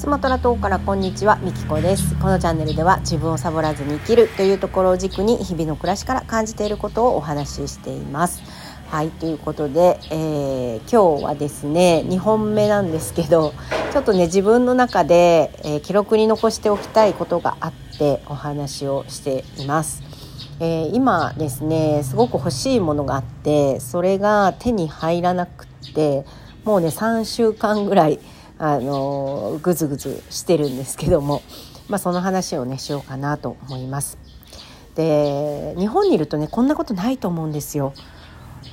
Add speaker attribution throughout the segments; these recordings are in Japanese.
Speaker 1: スマトラ島からこんにちはみきこです。このチャンネルでは自分をサボらずに生きるというところを軸に日々の暮らしから感じていることをお話ししています。はいということで、えー、今日はですね2本目なんですけどちょっとね自分の中で、えー、記録に残しておきたいことがあってお話をしています。えー、今ですねすごく欲しいものがあってそれが手に入らなくってもうね3週間ぐらいあのぐずぐずしてるんですけども、まあ、その話をねしようかなと思います。で日本にいるとねこんなことないと思うんですよ。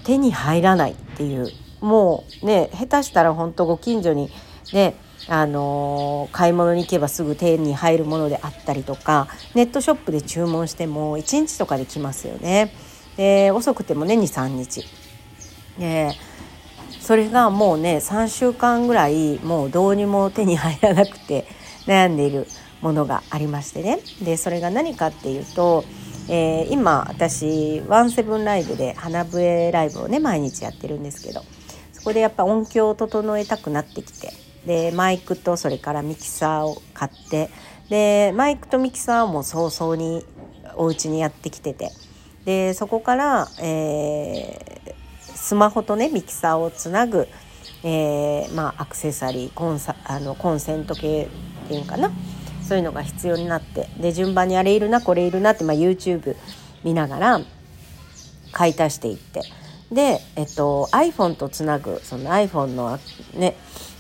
Speaker 1: 手に入らないっていうもうね下手したら本当ご近所にねあの買い物に行けばすぐ手に入るものであったりとかネットショップで注文しても1日とかで来ますよね。で遅くてもね23日。でそれがもうね3週間ぐらいもうどうにも手に入らなくて悩んでいるものがありましてね。でそれが何かっていうと、えー、今私ワンセブンライブで花笛ライブをね毎日やってるんですけどそこでやっぱ音響を整えたくなってきてでマイクとそれからミキサーを買ってでマイクとミキサーも早々にお家にやってきててでそこから、えー、スマホとねミキサーをつなぐ、えー、まあ、アクセサリーコンサあのコンセント系っていうかな？そういうのが必要になって。で順番にあれいるなこれいるなって、まあ、YouTube 見ながら買い足していって。で、えっと、iPhone とつなぐその iPhone の,、ね、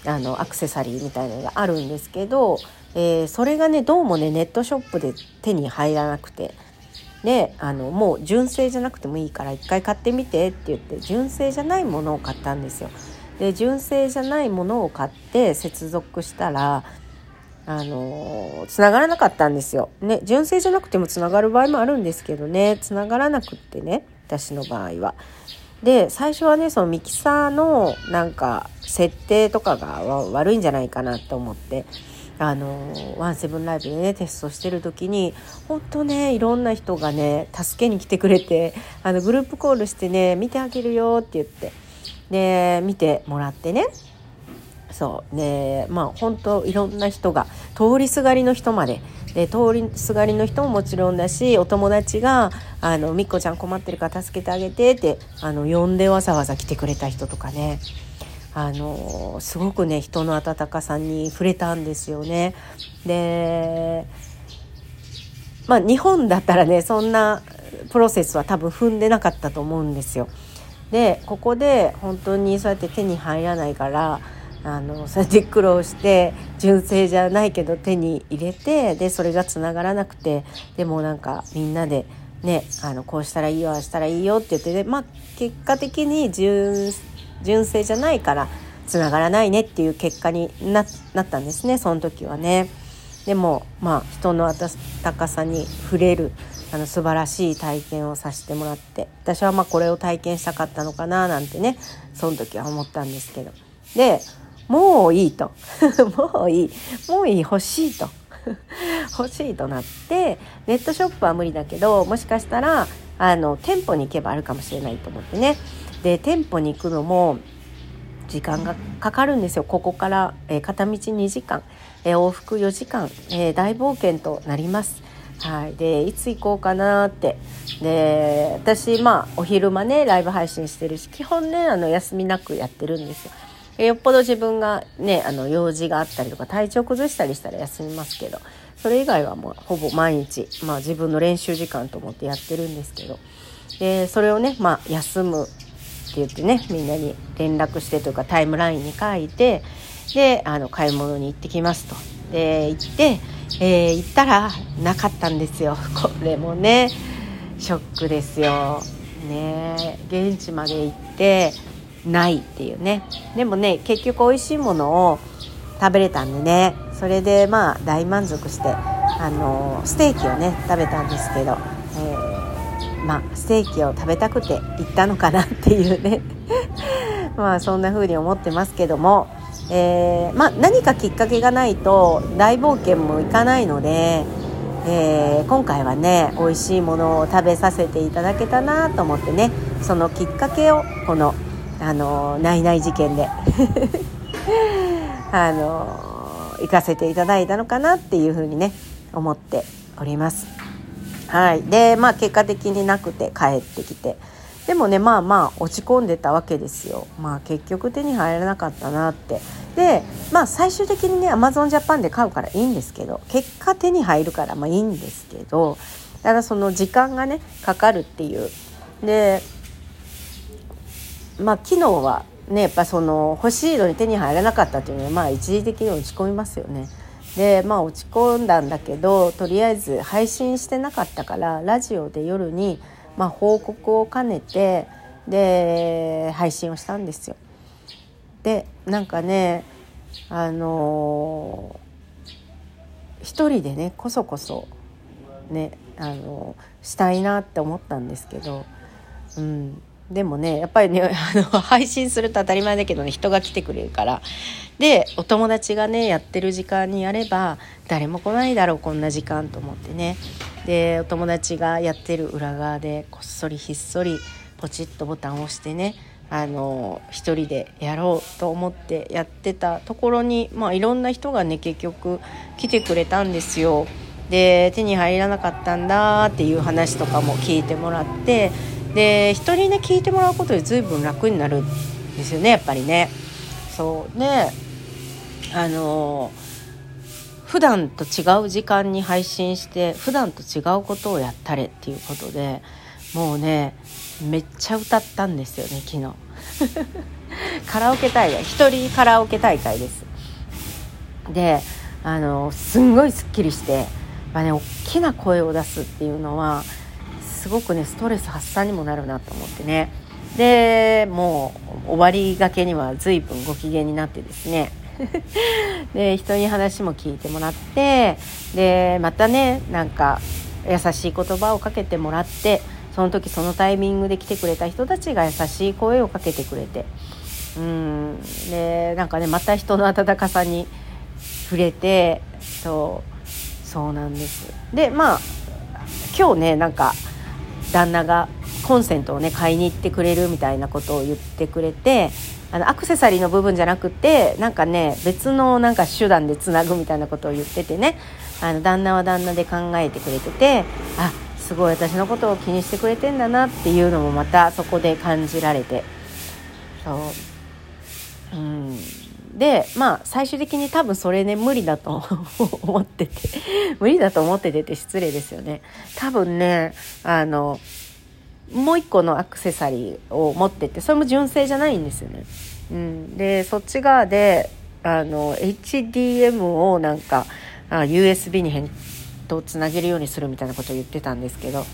Speaker 1: あのアクセサリーみたいなのがあるんですけど、えー、それがねどうもねネットショップで手に入らなくて。であのもう純正じゃなくてもいいから一回買ってみてって言って純正じゃないものを買ったんですよ。で純正じゃないものを買って接続したらあの繋がらなかったんですよ。ね純正じゃなくても繋がる場合もあるんですけどね繋がらなくってね私の場合は。で最初はねそのミキサーのなんか設定とかが悪いんじゃないかなと思ってあのワンセブンライブでねテストしてる時に本当ねいろんな人がね助けに来てくれてあのグループコールしてね見てあげるよって言ってで見てもらってね。そう。ねまあ本当いろんな人が通りすがりの人まで。で通りすがりの人ももちろんだしお友達が「あのみっこちゃん困ってるから助けてあげて」ってあの呼んでわざわざ来てくれた人とかね。あのすごくね人の温かさに触れたんですよね。でまあ日本だったらねそんなプロセスは多分踏んでなかったと思うんですよ。でここで本当にそうやって手に入らないからあのそうやって苦労して純正じゃないけど手に入れてでそれがつながらなくてでもなんかみんなでねあのこうしたらいいよあしたらいいよって言ってでまあ結果的に純純正じゃないからつながらないねっていう結果になったんですねその時はね。でもまあ人の温かさに触れるあの素晴らしい体験をさせてもらって私はまあこれを体験したかったのかななんてねその時は思ったんですけど。でもういいと。もういい。もういい欲しいと。欲しいとなってネットショップは無理だけどもしかしたらあの店舗に行けばあるかもしれないと思ってね。で店舗に行くのも時間がかかるんですよここから、えー、片道2時間、えー、往復4時間、えー、大冒険となります。はい、でいつ行こうかなってで私まあお昼間ねライブ配信してるし基本ねあの休みなくやってるんですよ。よっぽど自分がねあの用事があったりとか体調崩したりしたら休みますけどそれ以外はもうほぼ毎日、まあ、自分の練習時間と思ってやってるんですけどでそれをね、まあ、休む言ってねみんなに連絡してというかタイムラインに書いてであの買い物に行ってきますと。で行って、えー、行ったらなかったんですよ これもねショックですよ。ね現地まで行ってないっていうねでもね結局美味しいものを食べれたんでねそれでまあ大満足してあのステーキをね食べたんですけど、まあ、ステーキを食べたくて行ったのかなっていうね。まあそんな風に思ってますけども、えー、まあ、何かきっかけがないと大冒険も行かないので、えー、今回はね美味しいものを食べさせていただけたなと思ってね。そのきっかけをこのあのナイナイ事件で。あの行かせていただいたのかなっていうふうにね思っております。はい、でまあ結果的になくて帰ってきてでもねまあまあ落ち込んでたわけですよ。まあ結局手に入らなかったなってでまあ最終的にねアマゾンジャパンで買うからいいんですけど結果手に入るからまあいいんですけどただその時間がねかかるっていうでまあ昨日はねやっぱその欲しいのに手に入らなかったっていうのはまあ一時的に落ち込みますよね。でまあ落ち込んだんだけどとりあえず配信してなかったからラジオで夜に、まあ、報告を兼ねてで配信をしたんですよ。でなんかねあのー、一人でねこそこそねあのー、したいなって思ったんですけど、うん、でもねやっぱりね あの配信すると当たり前だけどね人が来てくれるからでお友達がねやってる時間にやれば誰も来ないだろうこんな時間と思ってねでお友達がやってる裏側でこっそりひっそりポチッとボタンを押してねあの一人でやろうと思ってやってたところに、まあ、いろんな人がね結局来てくれたんですよ。で手に入らなかったんだっていう話とかも聞いてもらってで人にね聞いてもらうことで随分楽になるんですよねやっぱりね。そう。ねあの普段と違う時間に配信して普段と違うことをやったれっていうことでもうねめっちゃ歌ったんですよね昨日。カラオケ大会一人カラオケ大会です。であのすんごいすっきりして、まあね、大きな声を出すっていうのはすごくねストレス発散にもなるなと思ってね。でもう終わりがけには随分ご機嫌になってですね。で人に話も聞いてもらってでまたねなんか優しい言葉をかけてもらってその時そのタイミングで来てくれた人たちが優しい声をかけてくれて。うん。でなんかねまた人の温かさに触れてそうそうなんです。でまあ今日ねなんか旦那がコンセントをね買いに行ってくれるみたいなことを言ってくれてあのアクセサリーの部分じゃなくてなんかね別のなんか手段でつなぐみたいなことを言っててね。あの旦那は旦那で考えてくれててあすごい私のことを気にしてくれてんだなっていうのもまたそこで感じられて。そう。うん。でまあ最終的に多分それね 無理だと思ってて無理だと思っててて失礼ですよね。多分ねあのもう一個のアクセサリーを持っててそれも純正じゃないんですよね、うん、でそっち側であの HDM をなんかあ USB に変とつなげるようにするみたいなことを言ってたんですけど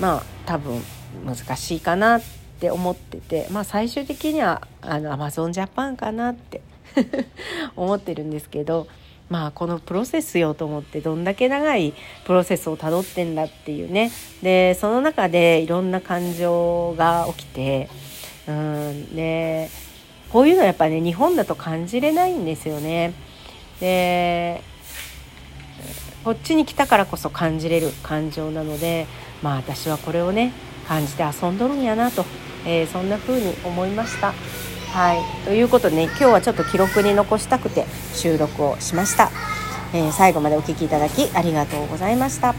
Speaker 1: まあ多分難しいかなって思っててまあ最終的にはあの Amazon ジャパンかなって思ってるんですけどまあこのプロセスよと思ってどんだけ長いプロセスをたどってんだっていうねでその中でいろんな感情が起きてうんでこういうのはやっぱね日本だと感じれないんですよね。でこっちに来たからこそ感じれる感情なのでまあ私はこれをね感じて遊んどるんやなと、えー、そんな風に思いました。はいということでね今日はちょっと記録に残したくて収録をしました。えー、最後までお聴きいただきありがとうございました。